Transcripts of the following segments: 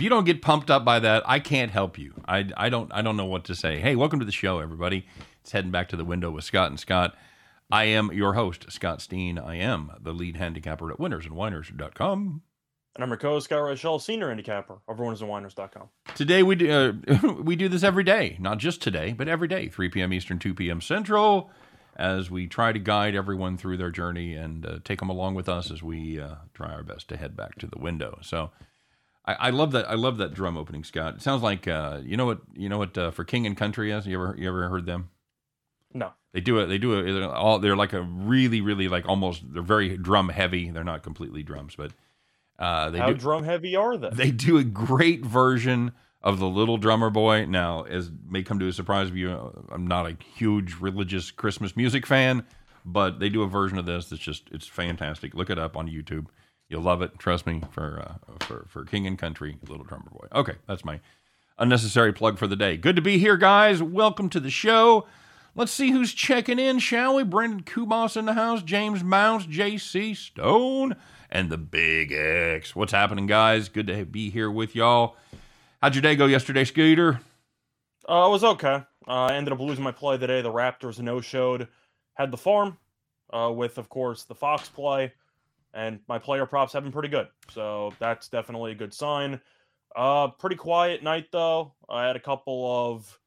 if you don't get pumped up by that, I can't help you. I, I don't I don't know what to say. Hey, welcome to the show, everybody. It's heading back to the window with Scott and Scott. I am your host, Scott Steen. I am the lead handicapper at winnersandwiners.com. And I'm your co-host, Scott Rochelle, senior handicapper of winnersandwiners.com. Today we do uh, we do this every day, not just today, but every day, 3 p.m. Eastern, 2 p.m. Central, as we try to guide everyone through their journey and uh, take them along with us as we uh, try our best to head back to the window. So. I, I love that. I love that drum opening, Scott. It sounds like uh, you know what you know what uh, for King and Country is. You ever you ever heard them? No. They do it. They do it. All they're like a really, really like almost. They're very drum heavy. They're not completely drums, but uh, they How do. drum heavy are they? They do a great version of the Little Drummer Boy. Now, as may come to a surprise of you, uh, I'm not a huge religious Christmas music fan, but they do a version of this that's just it's fantastic. Look it up on YouTube. You'll love it. Trust me. For uh, for for King and Country, Little Drummer Boy. Okay, that's my unnecessary plug for the day. Good to be here, guys. Welcome to the show. Let's see who's checking in, shall we? Brendan Kubas in the house, James Mounts, JC Stone, and the Big X. What's happening, guys? Good to be here with y'all. How'd your day go yesterday, Scooter? Uh, it was okay. Uh, I ended up losing my play today. The Raptors no-showed. Had the farm uh, with, of course, the Fox play, and my player props have been pretty good. So that's definitely a good sign. Uh, pretty quiet night though. I had a couple of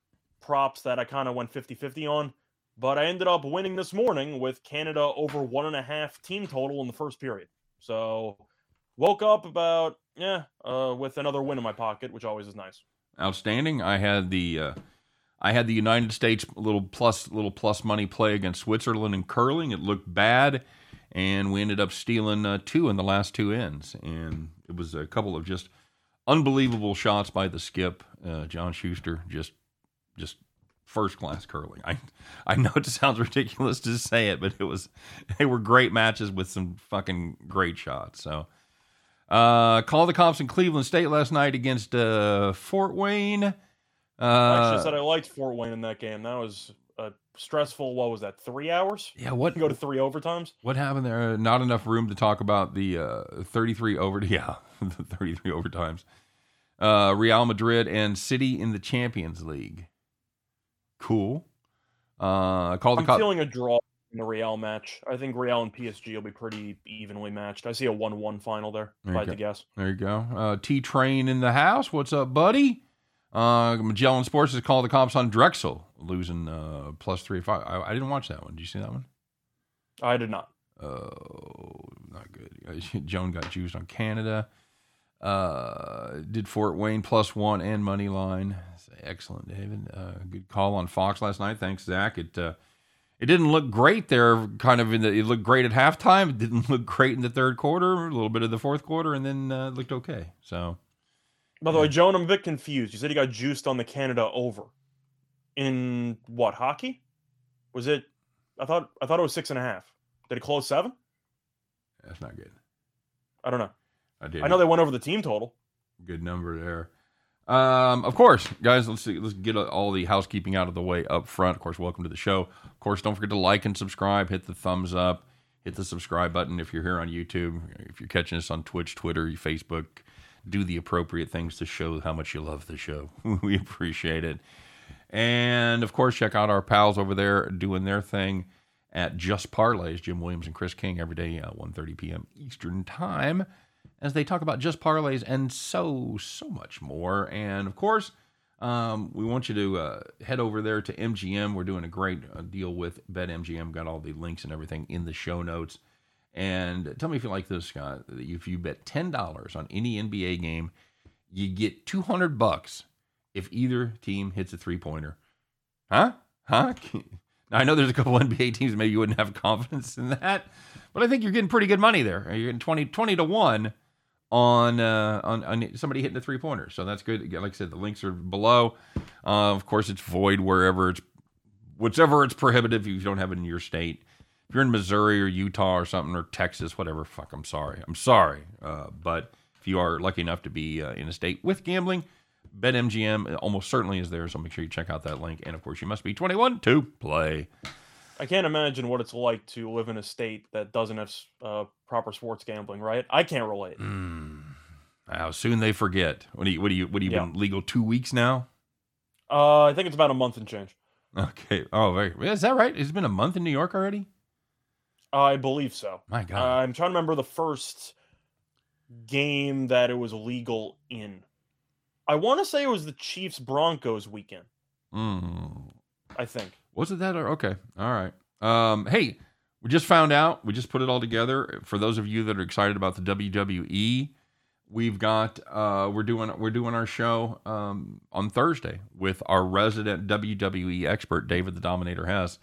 props that I kind of went 50-50 on, but I ended up winning this morning with Canada over one and a half team total in the first period. So woke up about yeah uh, with another win in my pocket, which always is nice. Outstanding. I had the uh, I had the United States little plus little plus money play against Switzerland in curling. It looked bad, and we ended up stealing uh, two in the last two ends, and it was a couple of just unbelievable shots by the skip, uh, John Shuster. Just just first class curling. I I know it sounds ridiculous to say it, but it was they were great matches with some fucking great shots. So. Uh, call the cops in Cleveland State last night against uh, Fort Wayne. I Uh, actually said I liked Fort Wayne in that game. That was a stressful. What was that? Three hours? yeah, what Go to three overtimes. what happened there? Not enough room to talk about the uh, 33 over. Yeah, the 33 overtimes. Uh, Real Madrid and City in the Champions League. Cool. Uh, call the I'm feeling a draw in the Real match. I think Real and PSG will be pretty evenly matched. I see a one-one final there. There If I had to guess. There you go. Uh, T Train in the house. What's up, buddy? Uh, Magellan Sports has called the cops on Drexel losing uh, plus three five. I, I didn't watch that one. Did you see that one? I did not. Oh, not good. Joan got juiced on Canada. Uh, did Fort Wayne plus one and money line. Excellent, David. Uh, good call on Fox last night. Thanks, Zach. It uh, it didn't look great there. Kind of in the it looked great at halftime. It didn't look great in the third quarter. A little bit of the fourth quarter, and then uh, it looked okay. So By the way, Joan, I'm a bit confused. You said you got juiced on the Canada over. In what hockey? Was it? I thought I thought it was six and a half. Did it close seven? that's not good. I don't know. I did. I know they went over the team total. good number there. Um, of course, guys, let's see, let's get all the housekeeping out of the way up front. Of course, welcome to the show. Of course, don't forget to like and subscribe. Hit the thumbs up. Hit the subscribe button if you're here on YouTube. If you're catching us on Twitch, Twitter, Facebook, do the appropriate things to show how much you love the show. we appreciate it. And of course, check out our pals over there doing their thing at Just Parlays. Jim Williams and Chris King every day, uh, 1.30 p.m. Eastern Time as they talk about just parlays and so so much more. And of course, um, we want you to uh, head over there to MGM. We're doing a great uh, deal with BetMGM. Got all the links and everything in the show notes. And tell me if you like this, Scott. If you bet ten dollars on any NBA game, you get two hundred bucks if either team hits a three pointer. Huh? Huh? Now, I know there's a couple NBA teams maybe you wouldn't have confidence in that, but I think you're getting pretty good money there. You're getting 20, 20 to one on, uh, on on somebody hitting a three pointer. So that's good. Like I said, the links are below. Uh, of course, it's void wherever it's whichever it's prohibitive if you don't have it in your state. If you're in Missouri or Utah or something or Texas, whatever, fuck, I'm sorry. I'm sorry. Uh, but if you are lucky enough to be uh, in a state with gambling, BetMGM almost certainly is there. So make sure you check out that link. And of course, you must be 21 to play. I can't imagine what it's like to live in a state that doesn't have uh, proper sports gambling. Right? I can't relate. Mm. How soon they forget. What do you? What do you? What do you Yeah. been legal two weeks now? Uh, I think it's about a month and change. Okay. Oh, very. Is that right? It's been a month in New York already. I believe so. My God. Uh, I'm trying to remember the first game that it was legal in. I want to say it was the Chiefs Broncos weekend. Mm. I think. Was it that or okay? All right. Um, hey, we just found out. We just put it all together. For those of you that are excited about the WWE, we've got uh, we're doing we're doing our show um, on Thursday with our resident WWE expert David the Dominator Hess.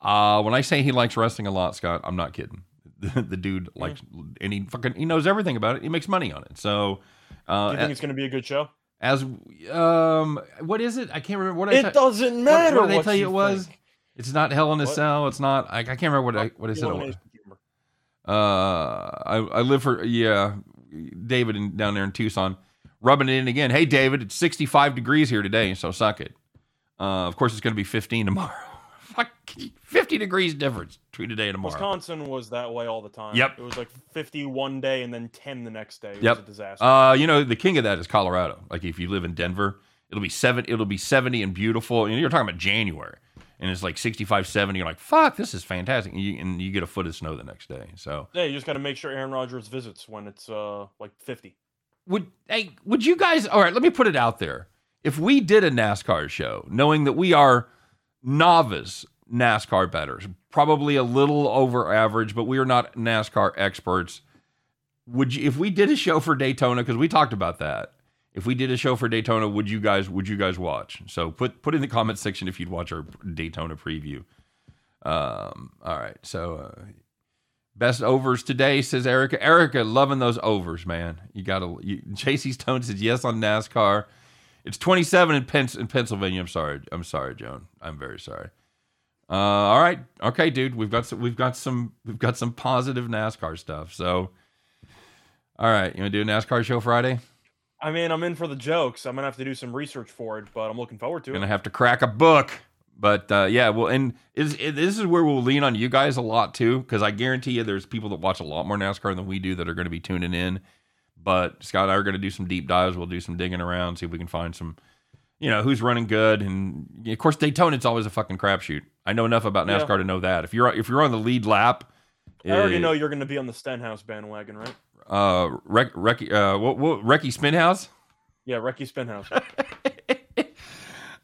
Uh, when I say he likes wrestling a lot, Scott, I'm not kidding. The, the dude likes and he fucking he knows everything about it. He makes money on it. So, uh, Do you think it's going to be a good show? as um, what is it? I can't remember what I It said. doesn't matter. what did they tell you it was? think. It's not Hell in a What? Cell. It's not. I, I can't remember what I what I said. It was. Uh, I I live for yeah, David in, down there in Tucson, rubbing it in again. Hey David, it's 65 degrees here today, so suck it. Uh, of course it's going to be 15 tomorrow. Fuck, 50 degrees difference between today and tomorrow. Wisconsin was that way all the time. Yep. It was like 50 one day and then 10 the next day. It Yep. was a disaster. Uh, you know the king of that is Colorado. Like if you live in Denver, it'll be seven. It'll be 70 and beautiful. And you're talking about January, and it's like 65, 70. You're like, fuck, this is fantastic. And you, and you get a foot of snow the next day. So yeah, you just got to make sure Aaron Rodgers visits when it's uh like 50. would hey would you guys all right let me put it out there if we did a nascar show knowing that we are novice nascar betters probably a little over average but we are not nascar experts would you if we did a show for daytona because we talked about that if we did a show for daytona would you guys would you guys watch so put put in the comment section if you'd watch our daytona preview um all right so uh Best overs today, says Erica. Erica, loving those overs, man. You got to. You, JC Stone says yes on NASCAR. It's 27 in, Pens- in Pennsylvania. I'm sorry. I'm sorry, Joan. I'm very sorry. Uh, all right. Okay, dude. We've got some. We've got some. We've got some positive NASCAR stuff. So, all right. You want to do a NASCAR show Friday? I mean, I'm in for the jokes. I'm going to have to do some research for it, but I'm looking forward to it. Gonna have to crack a book. But uh, yeah, well, and is, it, this is where we'll lean on you guys a lot too, because I guarantee you, there's people that watch a lot more NASCAR than we do that are going to be tuning in. But Scott and I are going to do some deep dives. We'll do some digging around, see if we can find some, you know, who's running good. And of course, Daytona, it's always a fucking crapshoot. I know enough about Yeah. NASCAR to know that. If you're if you're on the lead lap, I already eh, know you're going to be on the Stenhouse bandwagon, right? Uh, Rec, Rec, uh, what, what, Recky Spinhouse. Yeah, Recky Spinhouse.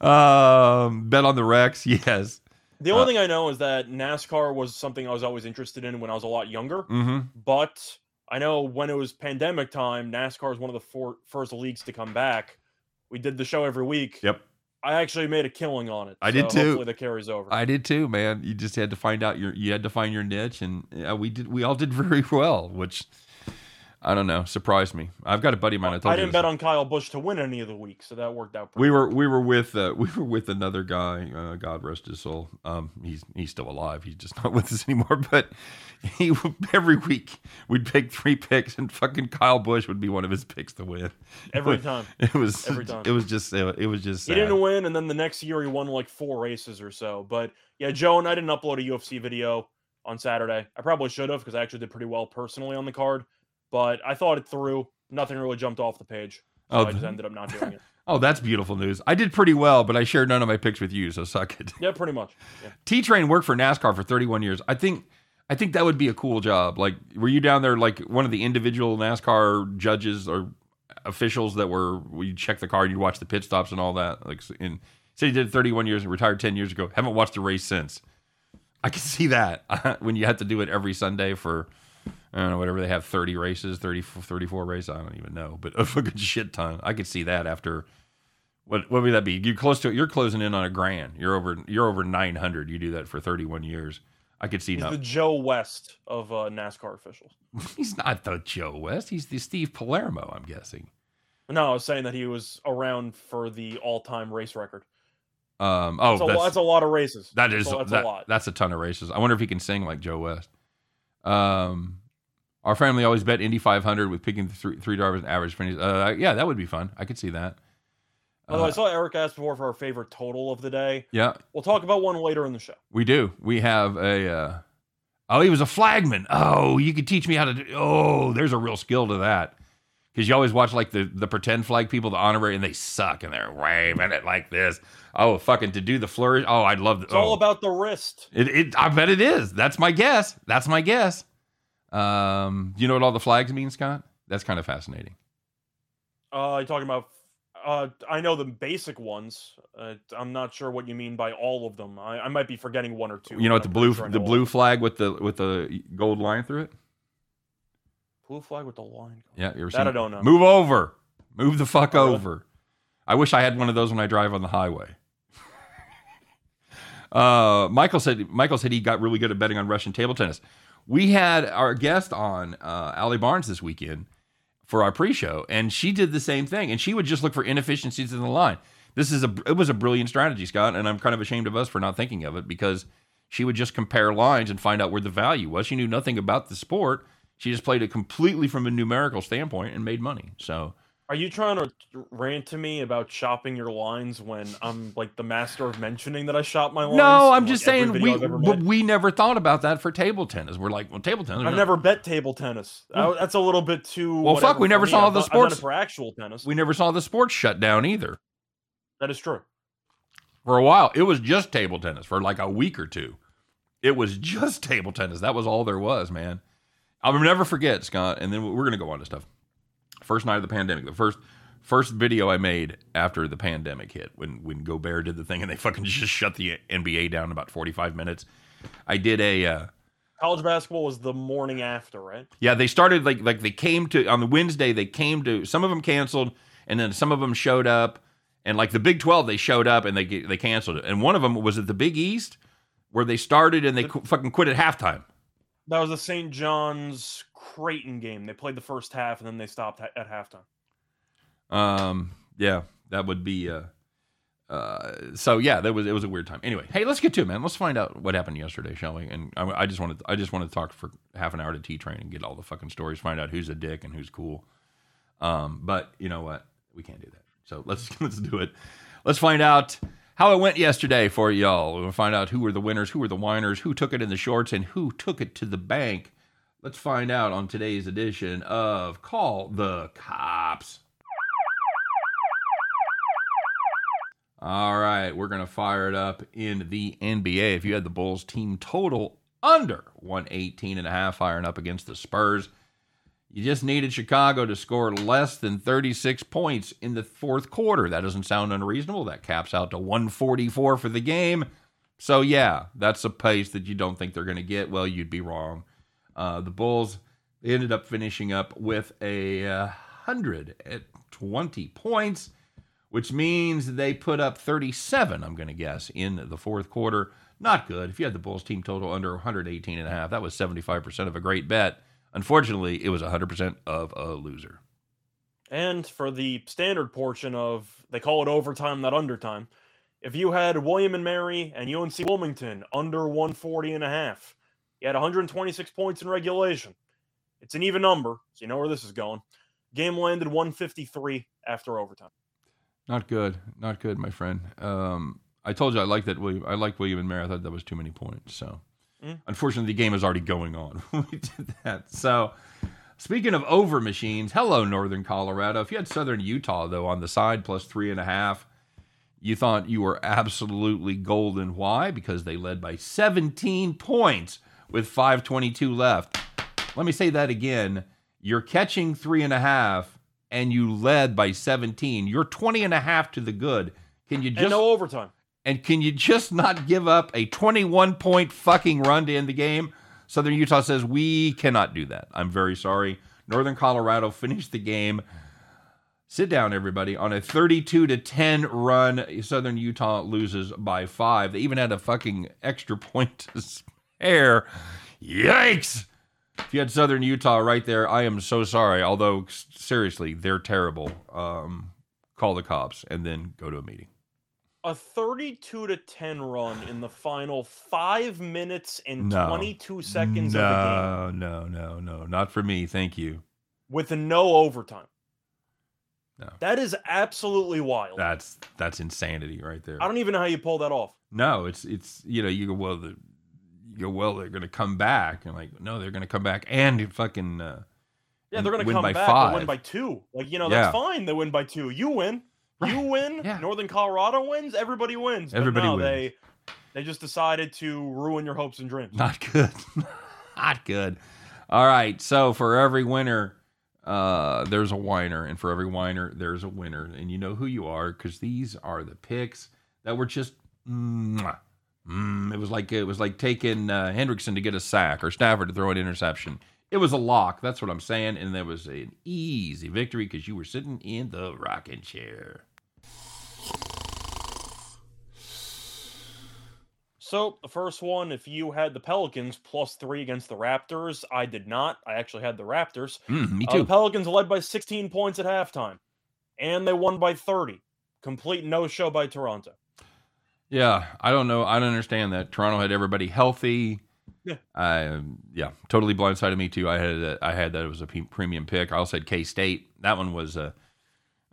Um, bet on the Rex. Yes. The only Uh, thing I know is that NASCAR was something I was always interested in when I was a lot younger. Mm-hmm. But I know when it was pandemic time, NASCAR is one of the four, first leagues to come back. We did the show every week. Yep. I actually made a killing on it. I did too. Hopefully that carries over. I did too, man. You just had to find out your you had to find your niche, and yeah, we did. We all did very well, which I don't know surprised me. I've got a buddy of mine. I told I didn't bet on Kyle Busch to win any of the weeks, so that worked out. we were we were with uh, we were with another guy. Uh, God rest his soul. Um, he's he's still alive. He's just not with us anymore. But he every week we'd pick three picks, and fucking Kyle Busch would be one of his picks to win. every time. It was Every time. It was just it was just. He didn't win, and then the next year he won like four races or so. But yeah, Joe and I didn't upload a UFC video on Saturday. I probably should have because I actually did pretty well personally on the card. But I thought it through. Nothing really jumped off the page. So Oh, I just ended up not doing it. Oh, that's beautiful news. I did pretty well, but I shared none of my picks with you, so suck it. Yeah, pretty much. Yeah. T Train worked for NASCAR for 31 years. I think I think that would be a cool job. Like, were you down there like one of the individual NASCAR judges or officials that were we check the car and you watch the pit stops and all that? Like, in said he did it 31 years and retired 10 years ago. Haven't watched a race since. I can see that when you have to do it every Sunday for I don't know whatever they have 30 races, 30 34 races. I don't even know, but a fucking shit ton. I could see that after. What what would that be? You close to you're closing in on a grand. You're over you're over nine hundred. You do that for thirty one years. I could see He's the Joe West of uh, NASCAR officials. He's not the Joe West. He's the Steve Palermo. I'm guessing. No, I was saying that he was around for the all-time race record. Um. Oh, That's, a, that's, that's a lot of races. that That's is a, that's that- a lot. That's a ton of races. I wonder if he can sing like Joe West. Um. Our family always bet Indy 500 with picking the three, three drivers and average finish. Uh, yeah, that would be fun. I could see that. Although Uh, I saw Eric ask before for our favorite total of the day. yeah, We'll talk about one later in the show. We do. We have a. Uh, oh, he was a flagman. Oh, you could teach me how to do. Oh, there's a real skill to that. because you always watch like the the pretend flag people, the honorary, and they suck, and they're waving it like this. Oh, fucking to do the flourish. Oh, I'd love. To, It's oh. all about the wrist. It, it. I bet it is. That's my guess. That's my guess. Um, you know what all the flags mean, Scott? That's kind of fascinating. Uh, you talking about? Uh, I know the basic ones. Uh, I'm not sure what you mean by all of them. I, I might be forgetting one or two. You know what the I'm blue sure the know all blue flag with the with the gold line through it? blue flag with the line. Yeah, you ever That seen I don't know. Move over. Move the fuck Oh, really? over. I wish I had one of those when I drive on the highway. Uh, Michael said Michael said he got really good at betting on Russian table tennis. We had our guest on uh, Allie Barnes this weekend for our pre-show, and she did the same thing. And she would just look for inefficiencies in the line. This is a it was a brilliant strategy, Scott, and I'm kind of ashamed of us for not thinking of it because she would just compare lines and find out where the value was. She knew nothing about the sport. She just played it completely from a numerical standpoint and made money. So Are you trying to rant to me about shopping your lines when I'm like the master of mentioning that I shop my lines? no, I'm just like, saying we but we never thought about that for table tennis. We're like, well, table tennis. I've never bet table tennis. I- that's a little bit too. Well, fuck, we never me. saw I've the done- sports- for actual tennis. we never saw the sports shut down either. that is true. For a while, it was just table tennis for like a week or two. It was just table tennis. That was all there was, man. I'll never forget, Scott. And then we're gonna go on to stuff. First night of the pandemic, the first first video I made after the pandemic hit, when when Gobert did the thing and they fucking just shut the NBA down in about forty five minutes. I did a uh, College basketball was the morning after, right? yeah. They started like like they came to on the Wednesday. They came to some of them canceled, and then some of them showed up. And like the Big Twelve, they showed up and they they canceled it. And one of them was at the Big East, where they started and they qu- fucking quit at halftime. That was the St. John's Creighton game. They played the first half and then they stopped ha- at halftime. Um, yeah, that would be. Uh, uh, so yeah, that was it was a weird time. Anyway, hey, let's get to it, man. Let's find out what happened yesterday, shall we? And I, I just wanted I just wanted to talk for half an hour to T Train and get all the fucking stories, find out who's a dick and who's cool. Um, but you know what? We can't do that. So let's let's do it. Let's find out how it went yesterday for y'all. We'll find out who were the winners, who were the whiners, who took it in the shorts, and who took it to the bank. Let's find out on today's edition of Call the Cops. All right, we're going to fire it up in the NBA. If you had the Bulls team total under 118 and a half firing up against the Spurs, you just needed Chicago to score less than 36 points in the fourth quarter. That doesn't sound unreasonable. That caps out to 144 for the game. So, yeah, that's a pace that you don't think they're going to get. Well, you'd be wrong. Uh, the Bulls ended up finishing up with a uh, 120 points which means they put up 37, I'm going to guess, in the fourth quarter. Not good. If you had the Bulls team total under 118 and a half, that was 75% of a great bet. Unfortunately, it was 100% of a loser. And for the standard portion of, they call it overtime, not undertime. If you had William and Mary and UNC Wilmington under 140 and a half, you had 126 points in regulation. It's an even number, so you know where this is going. Game landed 153 after overtime. Not good. Not good, my friend. Um, I told you I liked that. William, I liked William and Mary. I thought that was too many points. So, Mm. unfortunately, the game is already going on when we did that. So, speaking of over machines, hello, Northern Colorado. If you had Southern Utah though on the side plus three and a half, you thought you were absolutely golden. Why? Because they led by 17 points with 5:22 left. Let me say that again. You're catching three and a half and you led by 17. You're 20 and a half to the good. Can you And just no overtime. and can you just not give up a 21 point fucking run to end the game? Southern Utah says we cannot do that. I'm very sorry. Northern Colorado finished the game. Sit down, everybody. On a 32 to 10 run, Southern Utah loses by five. They even had a fucking extra point to spare. Yikes! If you had Southern Utah right there, I am so sorry. Although seriously, they're terrible. Um, call the cops and then go to a meeting. A 32 to 10 run in the final five minutes and No. 22 seconds of the game No, no, no, no, not for me. Thank you. with no overtime. No. That is absolutely wild. That's that's insanity right there. I don't even know how you pull that off. No, it's it's you know you go well the you go well they're gonna come back and like no they're gonna come back and fucking uh, Yeah, they're gonna win come by back five. win by two. Like you know, Yeah. that's fine. They win by two. You win. You win. Yeah. Northern Colorado wins. Everybody wins. But Everybody no, wins. They they just decided to ruin your hopes and dreams. Not good. Not good. All right. So for every winner, uh, there's a whiner, and for every whiner, there's a winner, and you know who you are because these are the picks that were just. Mwah. Mm, it was like it was like taking uh, Hendrickson to get a sack or Stafford to throw an interception. It was a lock. That's what I'm saying, and there was an easy victory because you were sitting in the rocking chair. So the first one, if you had the Pelicans plus three against the Raptors, I did not. I actually had the Raptors. Mm, me Uh, too. the Pelicans led by 16 points at halftime, and they won by 30. Complete no show by Toronto. Yeah, I don't know. I don't understand that. Toronto had everybody healthy. Yeah. I yeah, totally blindsided me too. I had that. I had that it was a premium pick. I also had K State. That one was a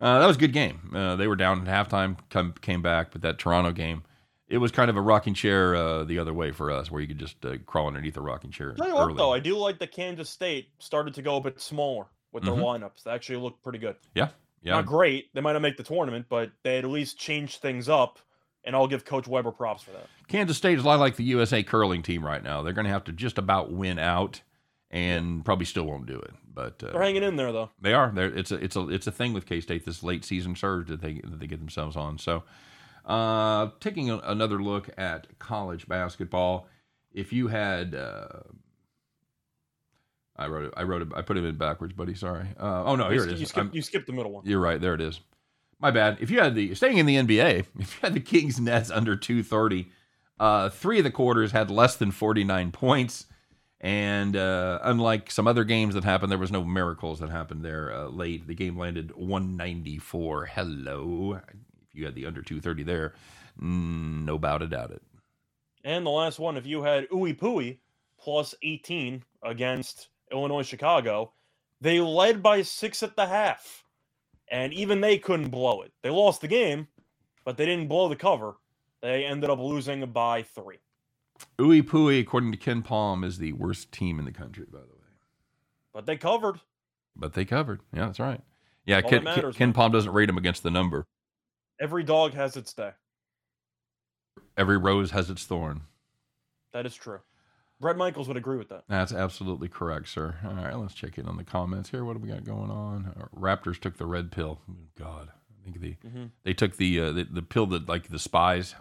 uh, that was a good game. Uh, they were down at halftime, come came back, but that Toronto game, it was kind of a rocking chair uh, the other way for us, where you could just uh, crawl underneath the rocking chair. Tell you what, though, I do like the Kansas State started to go a bit smaller with their Mhm. lineups. They actually looked pretty good. Yeah, yeah, Not great. They might not make the tournament, but they at least changed things up. And I'll give Coach Weber props for that. Kansas State is a lot like the USA curling team right now. They're going to have to just about win out, and probably still won't do it. But uh, They're hanging in there, though. They are. They're, it's a it's a it's a thing with K State. This late season surge that they that they get themselves on. So, uh, taking a, another look at college basketball, if you had, uh, I wrote it. I wrote it. I put it in backwards, buddy. Sorry. Uh, oh no, here it sk- is. You skipped, you skipped the middle one. you're right. There it is. My bad. If you had the staying in the NBA, if you had the Kings Nets under 230, uh, three of the quarters had less than 49 points. And uh, unlike some other games that happened, there was no miracles that happened there uh, late. The game landed 194. Hello. If you had the under 230 there, mm, no doubt about it. And the last one, if you had Ooey Pooey plus 18 against Illinois Chicago, they led by six at the half. And even they couldn't blow it. They lost the game, but they didn't blow the cover. They ended up losing by three. Ooey Pooey, according to KenPom, is the worst team in the country, by the way. But they covered. But they covered. Yeah, that's right. Yeah, All Ken, that matters, Ken. Palm doesn't rate them against the number. Every dog has its day. Every rose has its thorn. That is true. Bret Michaels would agree with that. That's absolutely correct, sir. All right, let's check in on the comments here. What do we got going on? Uh, Raptors took the red pill. God, I think they Mhm. they took the, uh, the the pill that like the spies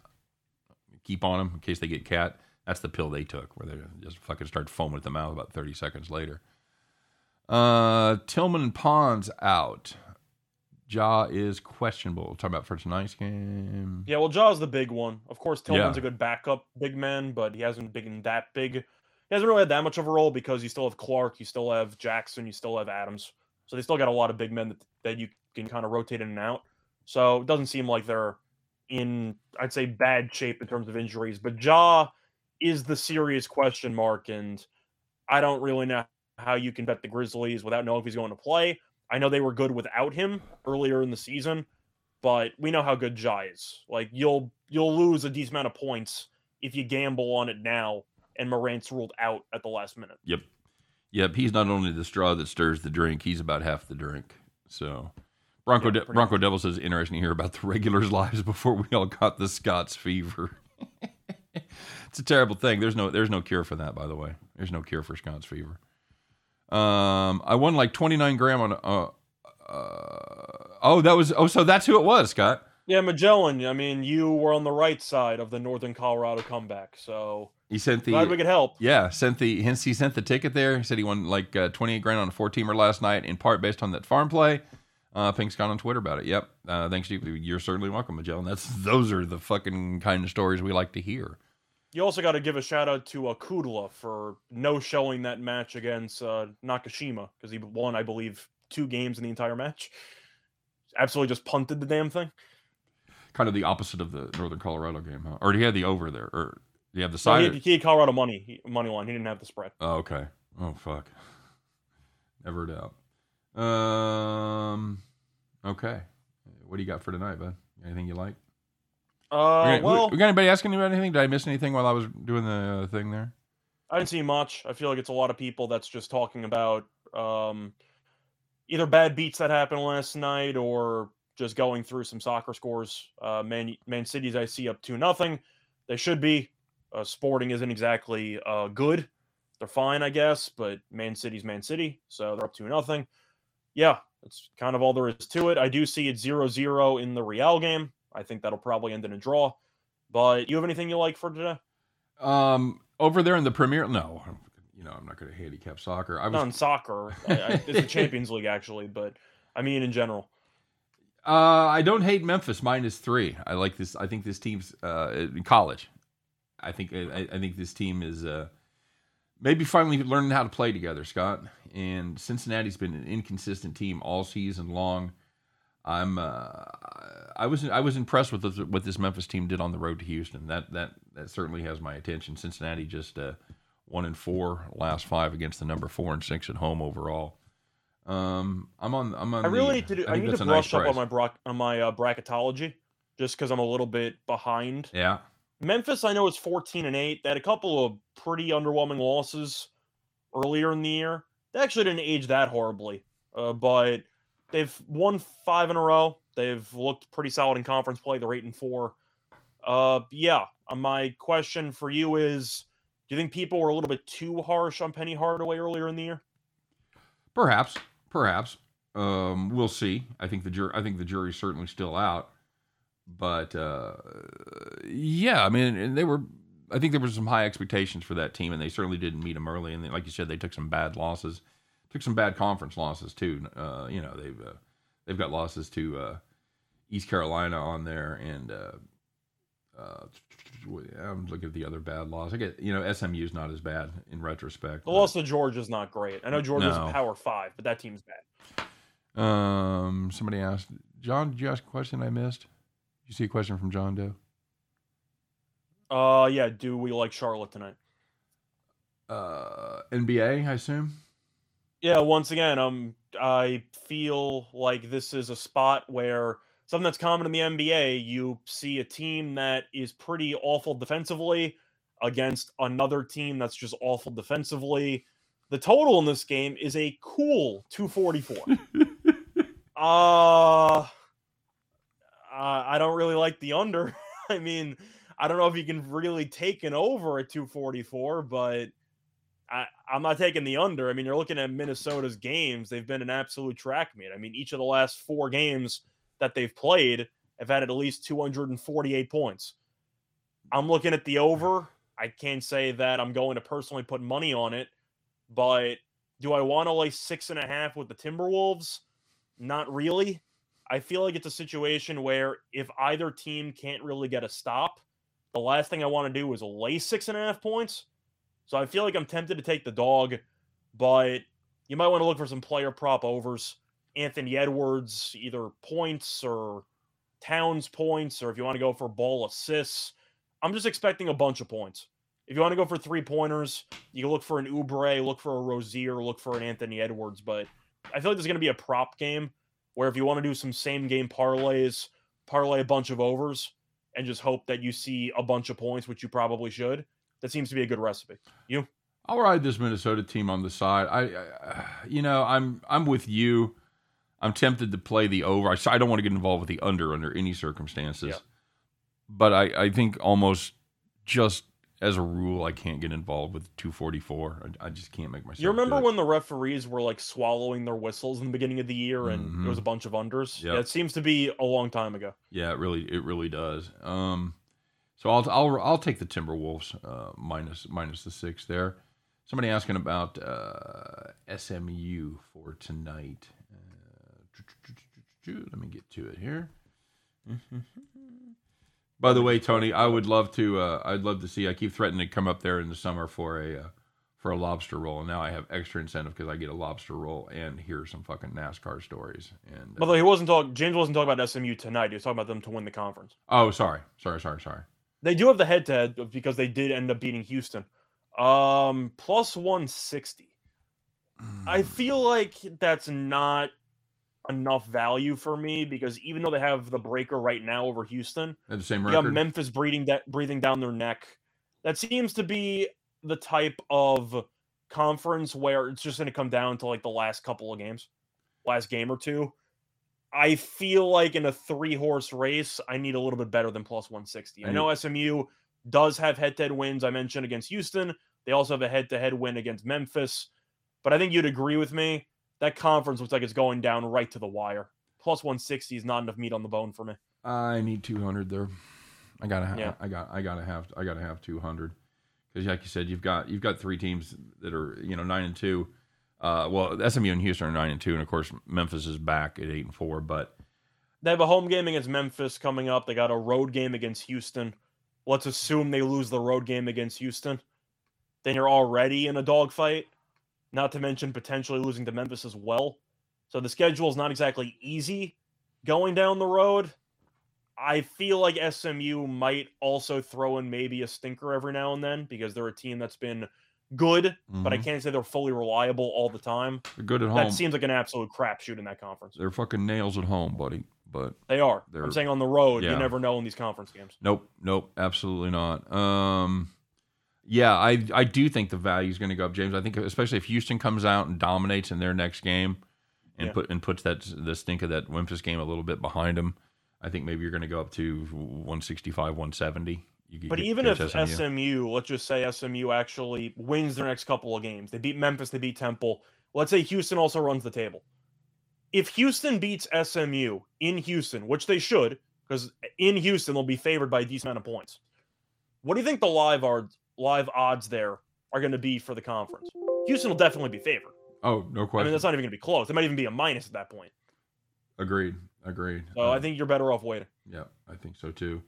keep on them in case they get cat. That's the pill they took, where they just fucking start foaming at the mouth about thirty seconds later. Uh, Tillman Pond's out. Ja is questionable. Talking about for tonight's game. Yeah, well, Ja's the big one. Of course, Tillman's Yeah. a good backup big man, but he hasn't been that big. He hasn't really had that much of a role because you still have Clark, you still have Jackson, you still have Adams. So they still got a lot of big men that, that you can kind of rotate in and out. So it doesn't seem like they're in, I'd say, bad shape in terms of injuries. But Ja is the serious question mark, and I don't really know how you can bet the Grizzlies without knowing if he's going to play. I know they were good without him earlier in the season, but we know how good Ja is. Like you'll you'll lose a decent amount of points if you gamble on it now and Morant's ruled out at the last minute. Yep. Yep. He's not only the straw that stirs the drink, he's about half the drink. So, Bronco Yeah, De- Bronco Devil says interesting to hear about the regulars' lives before we all got the Scots fever. it's a terrible thing. There's no there's no cure for that, by the way. There's no cure for Scots fever. Um, I won like 29 gram on. Uh, uh, oh, that was. Oh, so that's who it was, Scott. Yeah, Magellan. I mean, you were on the right side of the Northern Colorado comeback, so He sent the. glad we could help. Yeah, sent the hence he sent the ticket there. He said he won like uh, twenty eight grand on a four teamer last night, in part based on that farm play. Uh, Pink's got on Twitter about it. Yep. Uh, thanks, Steve. You're certainly welcome, Magellan. That's those are the fucking kind of stories we like to hear. You also got to give a shout out to uh, Kudla for no showing that match against uh, Nakashima because he won, I believe, two games in the entire match. Absolutely just punted the damn thing. Kind of the opposite of the Northern Colorado game, huh? Or you have the over there, or you have the No, side? he, or- had, he had Colorado money he, money line. He didn't have the spread. Oh, okay. Oh, fuck. Never a doubt. Um. Okay. What do you got for tonight, bud? Anything you like? Uh, we, well, we got anybody asking you about anything? Did I miss anything while I was doing the uh, thing there? I didn't see much. I feel like it's a lot of people that's just talking about um, either bad beats that happened last night or just going through some soccer scores. Uh, Man Man City's I see up to nothing. They should be. Uh, Sporting isn't exactly uh, good. They're fine, I guess, but Man City's Man City, so they're up to nothing. Yeah, that's kind of all there is to it. I do see it 0-0 in the Real game. I think that'll probably end in a draw. But you have anything you like for today? Um, over there in the Premier, no, you know I'm not going to handicap soccer. I was Not in soccer. I, I, it's the Champions League actually, but I mean in general. Uh, I don't hate Memphis minus three. I like this. I think this team's uh, in college. I think I, I think this team is uh, maybe finally learning how to play together, Scott. And Cincinnati's been an inconsistent team all season long. I'm uh, I was I was impressed with this, what this Memphis team did on the road to Houston. That that that certainly has my attention. Cincinnati just uh, one and four last five against the number four and six at home overall. Um, I'm on. I'm on. I really the- need to do. I, think need to a nice brush up price. on my bra- on my uh, bracketology, just because I'm a little bit behind. Yeah, Memphis, I know is 14 and eight. They had a couple of pretty underwhelming losses earlier in the year. They actually didn't age that horribly, uh, but they've won five in a row. They've looked pretty solid in conference play. They're eight and four. Uh, yeah. uh, My question for you is: Do you think people were a little bit too harsh on Penny Hardaway earlier in the year? perhaps, perhaps. Um, we'll see. I think the jury. I think the jury's certainly still out. But uh, yeah, I mean, and they were. I think there were some high expectations for that team, and they certainly didn't meet them early. And they, like you said, they took some bad losses, took some bad conference losses too. Uh, you know, they've uh, they've got losses to uh, East Carolina on there, and uh, uh, I'm looking at the other bad loss. I get you know SMU's not as bad in retrospect. The loss to Georgia's not great. I know Georgia's No. a power five, but that team's bad. Um, somebody asked, John, did you ask a question I missed? Did you see a question from John Doe? Uh, yeah. Do we like Charlotte tonight? Uh, NBA, I assume. Yeah. Once again, um, I feel like this is a spot where something that's common in the NBA. You see a team that is pretty awful defensively against another team that's just awful defensively. The total in this game is a cool 244. Uh, I I don't really like the under. I mean, I don't know if you can really take an over at 244, but I'm not taking the under. I mean, you're looking at Minnesota's games. They've been an absolute track meet. I mean, each of the last four games that they've played have had at least 248 points. I'm looking at the over. I can't say that I'm going to personally put money on it, but do I want to lay six and a half with the Timberwolves? Not really. I feel like it's a situation where if either team can't really get a stop, the last thing I want to do is lay six and a half points. So I feel like I'm tempted to take the dog, but you might want to look for some player prop overs. Anthony Edwards, either points or Towns points, or if you want to go for ball assists. I'm just expecting a bunch of points. If you want to go for three pointers, you can look for an Oubre, look for a Rozier, look for an Anthony Edwards. But I feel like there's going to be a prop game where if you want to do some same game parlays, parlay a bunch of overs, and just hope that you see a bunch of points, which you probably should. That seems to be a good recipe. You? I'll ride this Minnesota team on the side. I, I you know, I'm I'm with you. I'm tempted to play the over. I, I don't want to get involved with the under under any circumstances. Yeah. But I, I think almost just as a rule, I can't get involved with 244. I, I just can't make myself. You remember when the referees were like swallowing their whistles in the beginning of the year and it was Mhm. a bunch of unders? Yep. Yeah, it seems to be a long time ago. Yeah, it really, it really does. Um, so I'll, I'll, I'll take the Timberwolves uh, minus minus the six there. Somebody asking about uh, SMU for tonight. Uh, let me get to it here. By the way, Tony, I would love to. Uh, I'd love to see. I keep threatening to come up there in the summer for a uh, for a lobster roll, and now I have extra incentive because I get a lobster roll and hear some fucking NASCAR stories. And By the way, he wasn't talking. James wasn't talking about SMU tonight. He was talking about them to win the conference. oh, sorry, sorry, sorry, sorry. They do have the head to head because they did end up beating Houston. Um, plus 160. I feel like that's not enough value for me because even though they have the breaker right now over Houston, At the same record. Memphis breathing that breathing down their neck. That seems to be the type of conference where it's just going to come down to like the last couple of games. last game or two. I feel like in a three horse race, I need a little bit better than plus 160. I I know SMU does have head to head wins. I mentioned against Houston. They also have a head to head win against Memphis. But I think you'd agree with me. That conference looks like it's going down right to the wire. Plus 160 is not enough meat on the bone for me. I need 200 there. I gotta have. Yeah. I got. I gotta have. I gotta have 200 because, like you said, you've got you've got three teams that are you know nine and two. Uh, well, SMU and Houston are nine and two, and of course Memphis is back at eight and four. But They have a home game against Memphis coming up. They got a road game against Houston. Let's assume they lose the road game against Houston. Then you're already in a dogfight, not to mention potentially losing to Memphis as well. So the schedule is not exactly easy going down the road. I feel like SMU might also throw in maybe a stinker every now and then because they're a team that's been good, but I Mhm. can't say they're fully reliable all the time. they're good at home. That seems like an absolute crapshoot in that conference. they're fucking nails at home, buddy. But They are. They're- I'm saying on the road, yeah. you never know in these conference games. Nope, nope, absolutely not. Um, yeah, I I do think the value is going to go up, James. I think especially if Houston comes out and dominates in their next game, and Yeah. put and puts that the stink of that Memphis game a little bit behind them. I think maybe you're going to go up to 165, 170. You But even if SMU. SMU, let's just say SMU actually wins their next couple of games, they beat Memphis, they beat Temple. Let's say Houston also runs the table. If Houston beats SMU in Houston, which they should, because in Houston they'll be favored by a decent amount of points. What do you think the live odds, live odds there are going to be for the conference? Houston will definitely be favored. oh no question. I mean, that's not even going to be close. It might even be a minus at that point. agreed, agreed. So I um, think you're better off waiting. Yeah, I think so too.